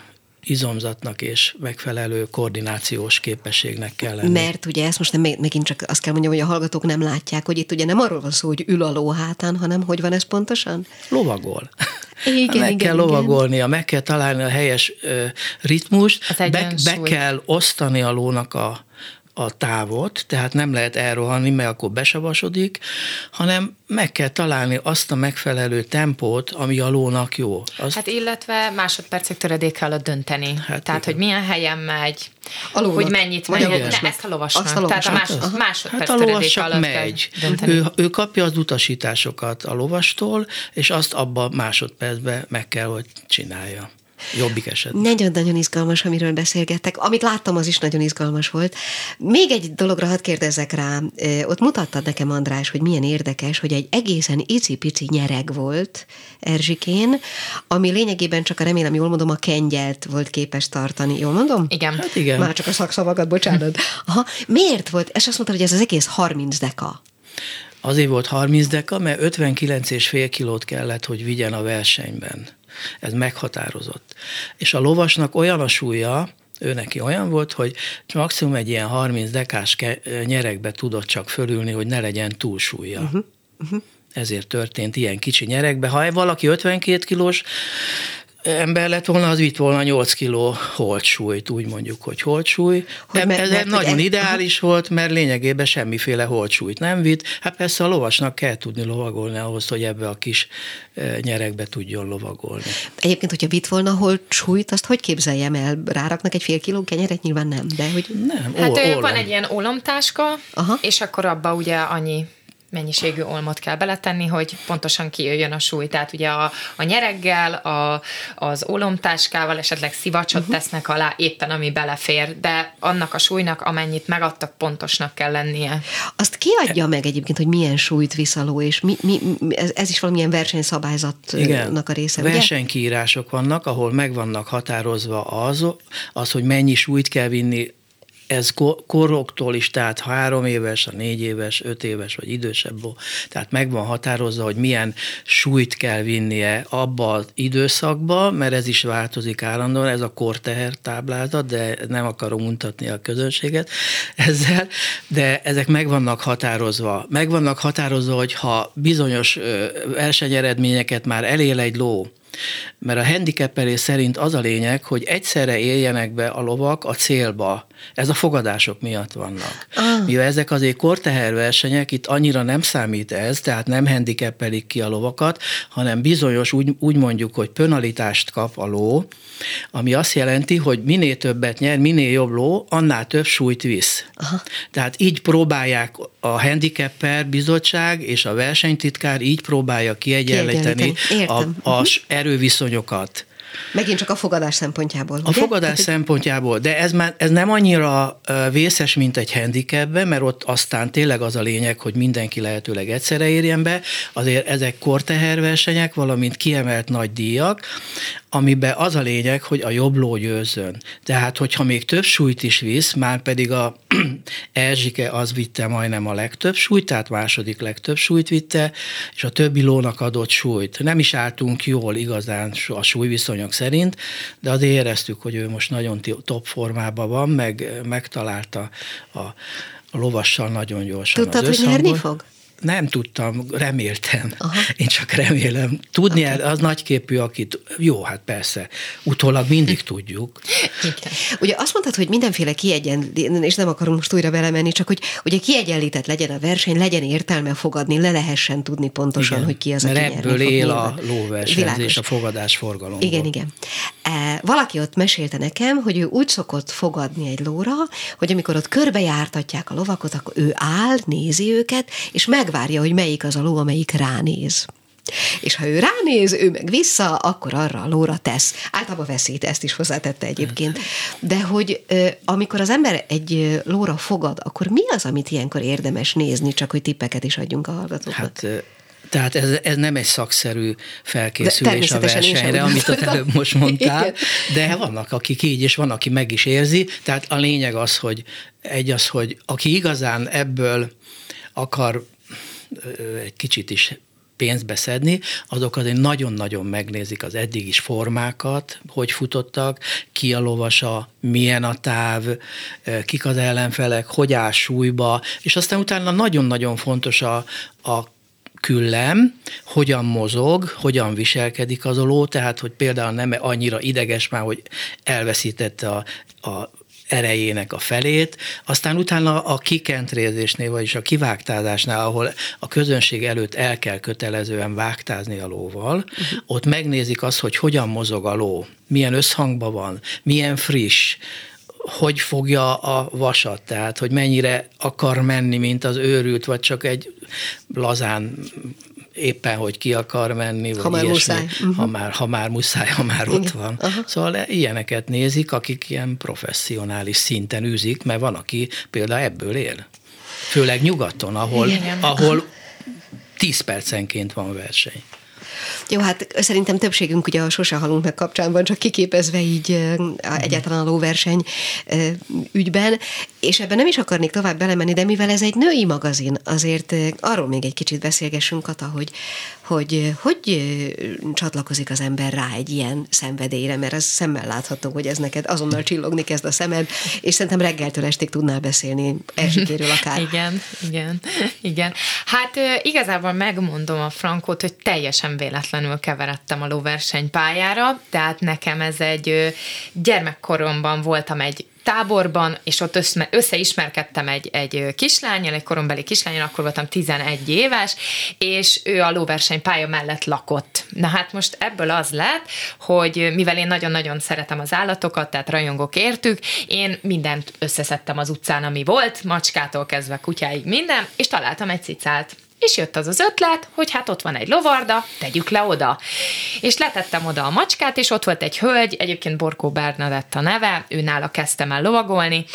izomzatnak és megfelelő koordinációs képességnek kell lenni. Mert ugye ezt most nem, megint csak azt kell mondjam, hogy a hallgatók nem látják, hogy itt ugye nem arról van szó, hogy ül a ló hátán, hanem hogy van ez pontosan? Lovagol. Igen, meg igen, kell igen. lovagolnia, meg kell találni a helyes ö, ritmust, be, be kell osztani a lónak a a távot, tehát nem lehet elrohanni, mert akkor besavasodik, hanem meg kell találni azt a megfelelő tempót, ami a lónak jó. Azt... Hát illetve másodpercek töredék alatt dönteni. Hát tehát, igen. hogy milyen helyen megy, a lónak. hogy mennyit megy. Ne, ezt a lovasnak. Azt a lovasnak. Tehát a más, hát, másodperc hát a lovas alatt megy. Ő, ő kapja az utasításokat a lovastól, és azt abban másodpercben meg kell, hogy csinálja. Jobbik esetben. Nagyon-nagyon izgalmas, amiről beszélgettek. Amit láttam, az is nagyon izgalmas volt. Még egy dologra hadd kérdezzek rá. Ott mutattad nekem, András, hogy milyen érdekes, hogy egy egészen icipici nyereg volt Erzsikén, ami lényegében csak a remélem jól mondom, a kengyelt volt képes tartani. Jól mondom? Igen. Hát igen. Már csak a szakszavakat, bocsánat. Aha. Miért volt? És azt mondta, hogy ez az egész 30 deka. Azért volt 30 deka, mert 59,5 kilót kellett, hogy vigyen a versenyben. Ez meghatározott. És a lovasnak olyan a súlya, ő neki olyan volt, hogy maximum egy ilyen 30 dekás nyerekbe tudott csak fölülni, hogy ne legyen túlsúlya. Uh-huh. Uh-huh. Ezért történt ilyen kicsi nyerekbe. Ha valaki 52 kilós, ember lett volna, az vitt volna 8 kiló holtsúlyt, úgy mondjuk, hogy holtsúly. Hogy mert, ez mert, nagyon hogy ideális volt, mert lényegében semmiféle holtsúlyt nem vitt. Hát persze a lovasnak kell tudni lovagolni ahhoz, hogy ebbe a kis nyerekbe tudjon lovagolni. Egyébként, hogyha vitt volna holtsúlyt, azt hogy képzeljem el? Ráraknak egy fél kiló kenyeret? Nyilván nem, de hogy... Nem, hát ó, van egy ilyen olomtáska, Aha. és akkor abba ugye annyi mennyiségű olmot kell beletenni, hogy pontosan kijöjjön a súly. Tehát ugye a, a nyereggel, a, az olomtáskával esetleg szivacsot uh-huh. tesznek alá éppen, ami belefér, de annak a súlynak, amennyit megadtak, pontosnak kell lennie. Azt kiadja meg egyébként, hogy milyen súlyt viszaló, és mi, mi, ez, ez is valamilyen versenyszabályzatnak Igen. a része, Versenykírások vannak, ahol meg vannak határozva az, az, hogy mennyi súlyt kell vinni ez koroktól is, tehát három éves, a négy éves, öt éves vagy idősebb, tehát meg van határozva, hogy milyen súlyt kell vinnie abba az időszakba, mert ez is változik állandóan, ez a korteher táblázat, de nem akarom mutatni a közönséget ezzel, de ezek meg vannak határozva. Meg vannak határozva, hogy ha bizonyos versenyeredményeket már elél egy ló, mert a handicapelés szerint az a lényeg, hogy egyszerre éljenek be a lovak a célba. Ez a fogadások miatt vannak. Ah. Mivel ezek azért korteherversenyek, itt annyira nem számít ez, tehát nem handicapelik ki a lovakat, hanem bizonyos, úgy, úgy mondjuk, hogy penalitást kap a ló, ami azt jelenti, hogy minél többet nyer, minél jobb ló, annál több súlyt visz. Aha. Tehát így próbálják a handicapper bizottság és a versenytitkár így próbálja kiegyenlíteni a, a erőviszonyokat. Megint csak a fogadás szempontjából. A ugye? fogadás Tehát, szempontjából, de ez már ez nem annyira vészes, mint egy handicapben, mert ott aztán tényleg az a lényeg, hogy mindenki lehetőleg egyszerre érjen be, azért ezek korteherversenyek, valamint kiemelt nagy díjak, amiben az a lényeg, hogy a jobb ló győzön. Tehát, hogyha még több súlyt is visz, már pedig a Erzsike az vitte majdnem a legtöbb súlyt, tehát második legtöbb súlyt vitte, és a többi lónak adott súlyt. Nem is álltunk jól igazán a súlyviszonyok szerint, de azért éreztük, hogy ő most nagyon top formában van, meg megtalálta a, a lovassal nagyon gyorsan Tudtad, az hogy nyerni fog? Nem tudtam, reméltem. Aha. Én csak remélem. Tudni okay. az nagyképű, akit, jó, hát persze, utólag mindig tudjuk. Igen. Ugye azt mondtad, hogy mindenféle kiegyenlített, és nem akarom most újra belemenni, csak hogy ugye kiegyenlített legyen a verseny, legyen értelme fogadni, le lehessen tudni pontosan, igen. hogy ki az, Mert aki ebből él a lóverseny és a fogadás forgalom. Igen, igen. E, valaki ott mesélte nekem, hogy ő úgy szokott fogadni egy lóra, hogy amikor ott körbejártatják a lovakot, akkor ő áll, nézi őket, és meg megvárja, hogy melyik az a ló, amelyik ránéz. És ha ő ránéz, ő meg vissza, akkor arra a lóra tesz. Általában veszít, ezt is hozzátette egyébként. De hogy amikor az ember egy lóra fogad, akkor mi az, amit ilyenkor érdemes nézni, csak hogy tippeket is adjunk a hallgatóknak? Hát tehát ez, ez nem egy szakszerű felkészülés a versenyre, amit ott előbb most mondtál, Igen. de vannak, akik így, és van, aki meg is érzi. Tehát a lényeg az, hogy egy az, hogy aki igazán ebből akar egy kicsit is pénzt beszedni, azok azért nagyon-nagyon megnézik az eddig is formákat, hogy futottak, ki a lovasa, milyen a táv, kik az ellenfelek, hogy áll súlyba, és aztán utána nagyon-nagyon fontos a, a küllem, hogyan mozog, hogyan viselkedik az oló, tehát hogy például nem annyira ideges már, hogy elveszítette a, a erejének a felét, aztán utána a kikentrézésnél, vagyis a kivágtázásnál, ahol a közönség előtt el kell kötelezően vágtázni a lóval, uh-huh. ott megnézik azt, hogy hogyan mozog a ló, milyen összhangban van, milyen friss, hogy fogja a vasat, tehát hogy mennyire akar menni, mint az őrült, vagy csak egy lazán éppen, hogy ki akar menni, vagy ha már ilyesmi, muszáj. Uh-huh. Ha, már, ha már muszáj, ha már ott van. Uh-huh. Szóval ilyeneket nézik, akik ilyen professzionális szinten űzik, mert van, aki például ebből él. Főleg nyugaton, ahol, Igen. ahol 10 percenként van verseny. Jó, hát szerintem többségünk ugye a Sose halunk meg kapcsán van csak kiképezve így egyáltalán a lóverseny ügyben, és ebben nem is akarnék tovább belemenni, de mivel ez egy női magazin, azért arról még egy kicsit beszélgessünk, Kata, hogy hogy hogy csatlakozik az ember rá egy ilyen szenvedélyre, mert az szemmel látható, hogy ez neked azonnal csillogni kezd a szemed, és szerintem reggeltől estig tudnál beszélni Erzsikéről akár. igen, igen, igen. Hát igazából megmondom a Frankót, hogy teljesen véletlenül keveredtem a lóversenypályára, tehát nekem ez egy gyermekkoromban voltam egy táborban, és ott össze, összeismerkedtem egy, egy kislányjal, egy korombeli kislányjal, akkor voltam 11 éves, és ő a lóverseny pálya mellett lakott. Na hát most ebből az lett, hogy mivel én nagyon-nagyon szeretem az állatokat, tehát rajongok értük, én mindent összeszedtem az utcán, ami volt, macskától kezdve kutyáig minden, és találtam egy cicát és jött az az ötlet, hogy hát ott van egy lovarda, tegyük le oda. És letettem oda a macskát, és ott volt egy hölgy, egyébként Borkó Bernadett a neve, ő nála kezdtem el lovagolni,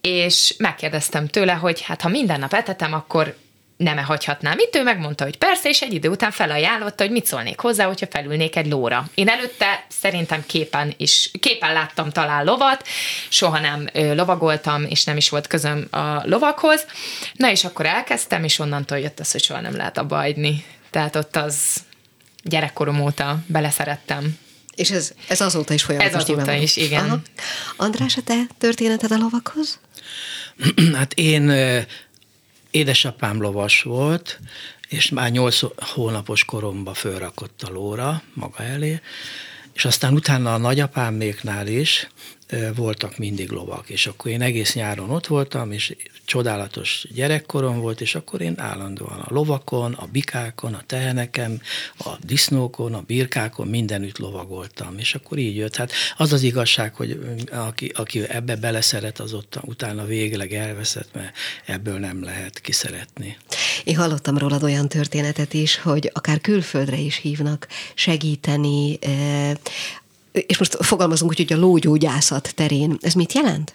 és megkérdeztem tőle, hogy hát ha minden nap etetem, akkor nem -e hagyhatnám itt, ő megmondta, hogy persze, és egy idő után felajánlotta, hogy mit szólnék hozzá, hogyha felülnék egy lóra. Én előtte szerintem képen is, képen láttam talán lovat, soha nem ö, lovagoltam, és nem is volt közöm a lovakhoz. Na és akkor elkezdtem, és onnantól jött az, hogy soha nem lehet abba hagyni. Tehát ott az gyerekkorom óta beleszerettem. És ez, ez azóta is folyamatos. Ez azóta is, igen. Aha. András, a te történeted a lovakhoz? Hát én Édesapám lovas volt, és már nyolc hónapos koromba fölrakott a lóra maga elé, és aztán utána a nagyapáméknál is voltak mindig lovak, és akkor én egész nyáron ott voltam, és csodálatos gyerekkorom volt, és akkor én állandóan a lovakon, a bikákon, a teheneken, a disznókon, a birkákon mindenütt lovagoltam, és akkor így jött. Hát az az igazság, hogy aki, aki ebbe beleszeret, az ott utána végleg elveszett, mert ebből nem lehet kiszeretni. Én hallottam rólad olyan történetet is, hogy akár külföldre is hívnak segíteni, és most fogalmazunk úgy, hogy a lógyógyászat terén. Ez mit jelent?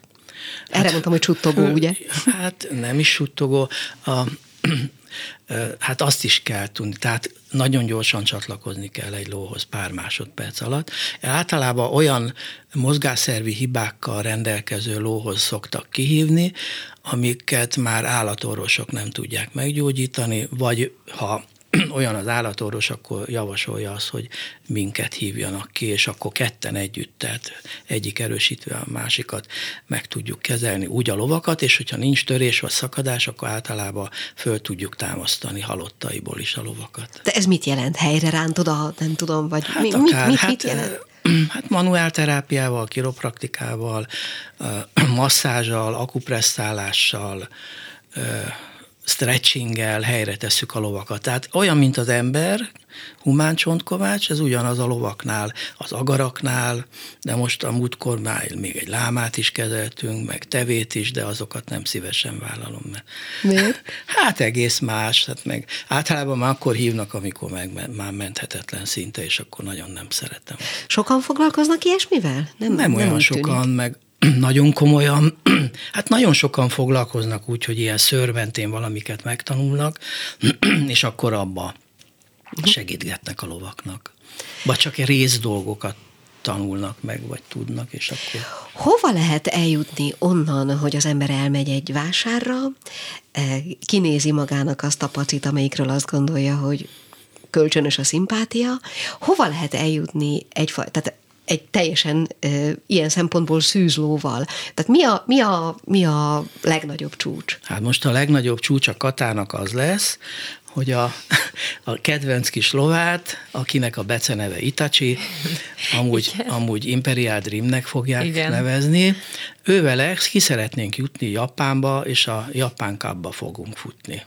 Erre hát, mondtam, hogy suttogó, ugye? Hát nem is suttogó. A, hát azt is kell tudni, tehát nagyon gyorsan csatlakozni kell egy lóhoz pár másodperc alatt. Általában olyan mozgásszervi hibákkal rendelkező lóhoz szoktak kihívni, amiket már állatorvosok nem tudják meggyógyítani, vagy ha olyan az állatorvos, akkor javasolja azt, hogy minket hívjanak ki, és akkor ketten együtt, tehát egyik erősítve a másikat meg tudjuk kezelni úgy a lovakat, és hogyha nincs törés vagy szakadás, akkor általában föl tudjuk támasztani halottaiból is a lovakat. De ez mit jelent? Helyre rántod a, nem tudom, vagy hát mi, akár, mit, mit, hát, mit jelent? Hát manuál terápiával, kiropraktikával, masszázsal, akupresszálással, stretchinggel helyre tesszük a lovakat. Tehát olyan, mint az ember, humán csontkovács, ez ugyanaz a lovaknál, az agaraknál, de most a múltkor már még egy lámát is kezeltünk, meg tevét is, de azokat nem szívesen vállalom. Mert Miért? Hát egész más, hát meg általában már akkor hívnak, amikor meg már menthetetlen szinte, és akkor nagyon nem szeretem. Sokan foglalkoznak ilyesmivel? Nem, nem olyan nem sokan, tűnik. meg nagyon komolyan, hát nagyon sokan foglalkoznak úgy, hogy ilyen szörventén valamiket megtanulnak, és akkor abba segítgetnek a lovaknak. Vagy csak rész dolgokat tanulnak meg, vagy tudnak, és akkor... Hova lehet eljutni onnan, hogy az ember elmegy egy vásárra, eh, kinézi magának azt a pacit, amelyikről azt gondolja, hogy kölcsönös a szimpátia, hova lehet eljutni egyfajta, tehát egy teljesen e, ilyen szempontból szűzlóval. Tehát mi a, mi, a, mi a legnagyobb csúcs? Hát most a legnagyobb csúcs a Katának az lesz, hogy a, a kedvenc kis lovát, akinek a beceneve Itachi, amúgy, amúgy Imperial Dreamnek fogják Igen. nevezni, ővel ki szeretnénk jutni Japánba, és a Japán Cupba fogunk futni.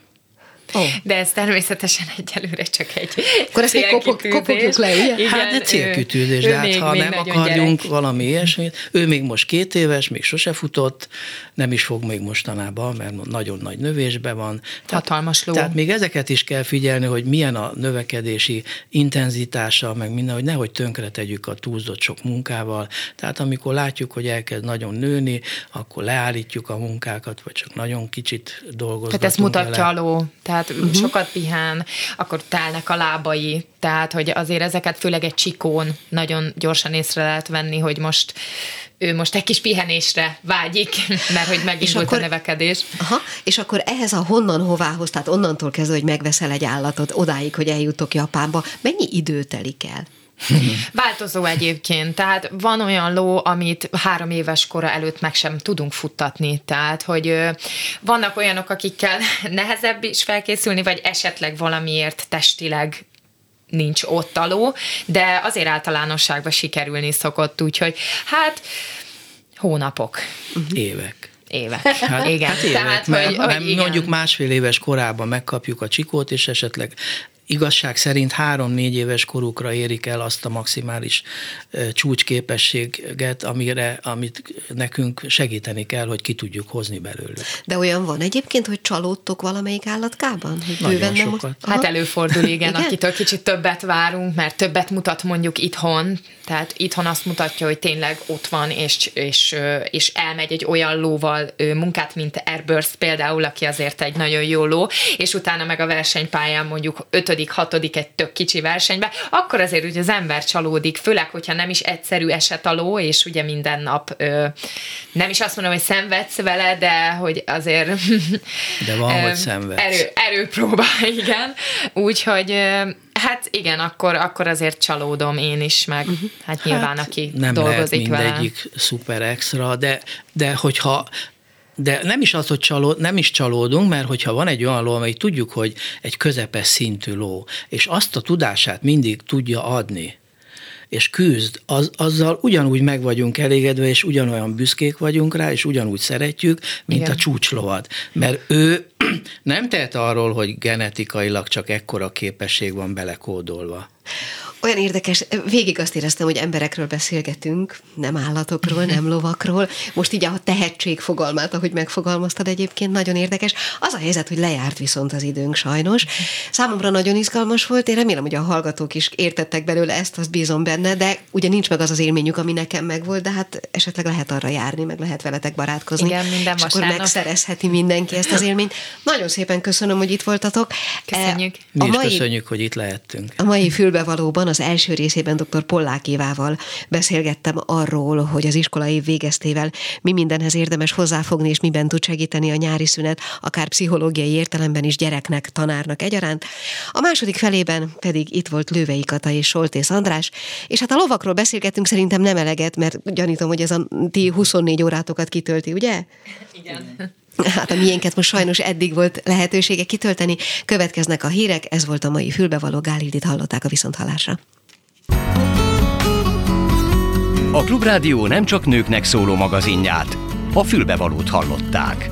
Oh. De ez természetesen egyelőre csak egy Akkor ezt még kopogjuk le, ugye? Igen, hát de célkütőzés, de hát ha nem akarjunk gyerek. valami ilyesmit, ő még most két éves, még sose futott, nem is fog még mostanában, mert nagyon nagy növésben van. Tehát, Hatalmas ló. Tehát még ezeket is kell figyelni, hogy milyen a növekedési intenzitása, meg minden, hogy nehogy tönkre tegyük a túlzott sok munkával. Tehát amikor látjuk, hogy elkezd nagyon nőni, akkor leállítjuk a munkákat, vagy csak nagyon kicsit dolgozunk. Tehát ezt mutatja vele. a ló, tehát uh-huh. sokat pihen, akkor telnek a lábai, tehát hogy azért ezeket főleg egy csikón nagyon gyorsan észre lehet venni, hogy most ő most egy kis pihenésre vágyik, mert hogy megindult akkor, a növekedés. Aha, és akkor ehhez a honnan hovához, tehát onnantól kezdve, hogy megveszel egy állatot, odáig, hogy eljutok Japánba, mennyi idő telik el? Változó egyébként, tehát van olyan ló, amit három éves kora előtt meg sem tudunk futtatni, tehát hogy vannak olyanok, akikkel nehezebb is felkészülni, vagy esetleg valamiért testileg nincs ott a ló, de azért általánosságban sikerülni szokott, úgyhogy hát hónapok. Évek évek. Hát, igen. Hát évek, Tehát, mert hogy, hogy igen. mondjuk másfél éves korában megkapjuk a csikót, és esetleg igazság szerint három-négy éves korukra érik el azt a maximális csúcsképességet, amire, amit nekünk segíteni kell, hogy ki tudjuk hozni belőlük. De olyan van egyébként, hogy csalódtok valamelyik állatkában? Hogy Nagyon sokat. Most... Hát előfordul, igen, igen, akitől kicsit többet várunk, mert többet mutat mondjuk itthon, tehát itthon azt mutatja, hogy tényleg ott van, és, és, és elmegy egy olyan lóval munkát, mint Airburst például, aki azért egy nagyon jó ló, és utána meg a versenypályán mondjuk ötödik ötödik, hatodik egy tök kicsi versenybe, akkor azért ugye az ember csalódik, főleg, hogyha nem is egyszerű eset a ló, és ugye minden nap ö, nem is azt mondom, hogy szenvedsz vele, de hogy azért... De van, ö, hogy szenvedsz. Erő, erőpróba, igen. Úgyhogy Hát igen, akkor, akkor azért csalódom én is, meg uh-huh. hát nyilván, hát aki nem dolgozik lehet mindegyik vele. szuper extra, de, de hogyha de nem is az, hogy csalód, nem is csalódunk, mert hogyha van egy olyan ló, amely tudjuk, hogy egy közepes szintű ló, és azt a tudását mindig tudja adni, és küzd, az, azzal ugyanúgy meg vagyunk elégedve, és ugyanolyan büszkék vagyunk rá, és ugyanúgy szeretjük, mint Igen. a csúcslovat. Mert ő nem tehet arról, hogy genetikailag csak ekkora képesség van belekódolva. Olyan érdekes, végig azt éreztem, hogy emberekről beszélgetünk, nem állatokról, nem lovakról. Most így a tehetség fogalmát, ahogy megfogalmaztad egyébként, nagyon érdekes. Az a helyzet, hogy lejárt viszont az időnk sajnos. Számomra nagyon izgalmas volt, én remélem, hogy a hallgatók is értettek belőle ezt, azt bízom benne, de ugye nincs meg az az élményük, ami nekem megvolt, de hát esetleg lehet arra járni, meg lehet veletek barátkozni. Igen, minden és akkor megszerezheti mindenki ezt az élményt. Nagyon szépen köszönöm, hogy itt voltatok. Köszönjük. Mi is mai, köszönjük, hogy itt lehettünk. A mai fülbevalóban az első részében dr. Pollák Évával beszélgettem arról, hogy az iskolai végeztével mi mindenhez érdemes hozzáfogni, és miben tud segíteni a nyári szünet, akár pszichológiai értelemben is gyereknek, tanárnak egyaránt. A második felében pedig itt volt Lővei Kata és Soltész András, és hát a lovakról beszélgettünk szerintem nem eleget, mert gyanítom, hogy ez a ti 24 órátokat kitölti, ugye? Igen. Hát a miénket most sajnos eddig volt lehetősége kitölteni. Következnek a hírek, ez volt a mai fülbevaló Gálildit hallották a viszonthallásra. A Klubrádió nem csak nőknek szóló magazinját, a fülbevalót hallották.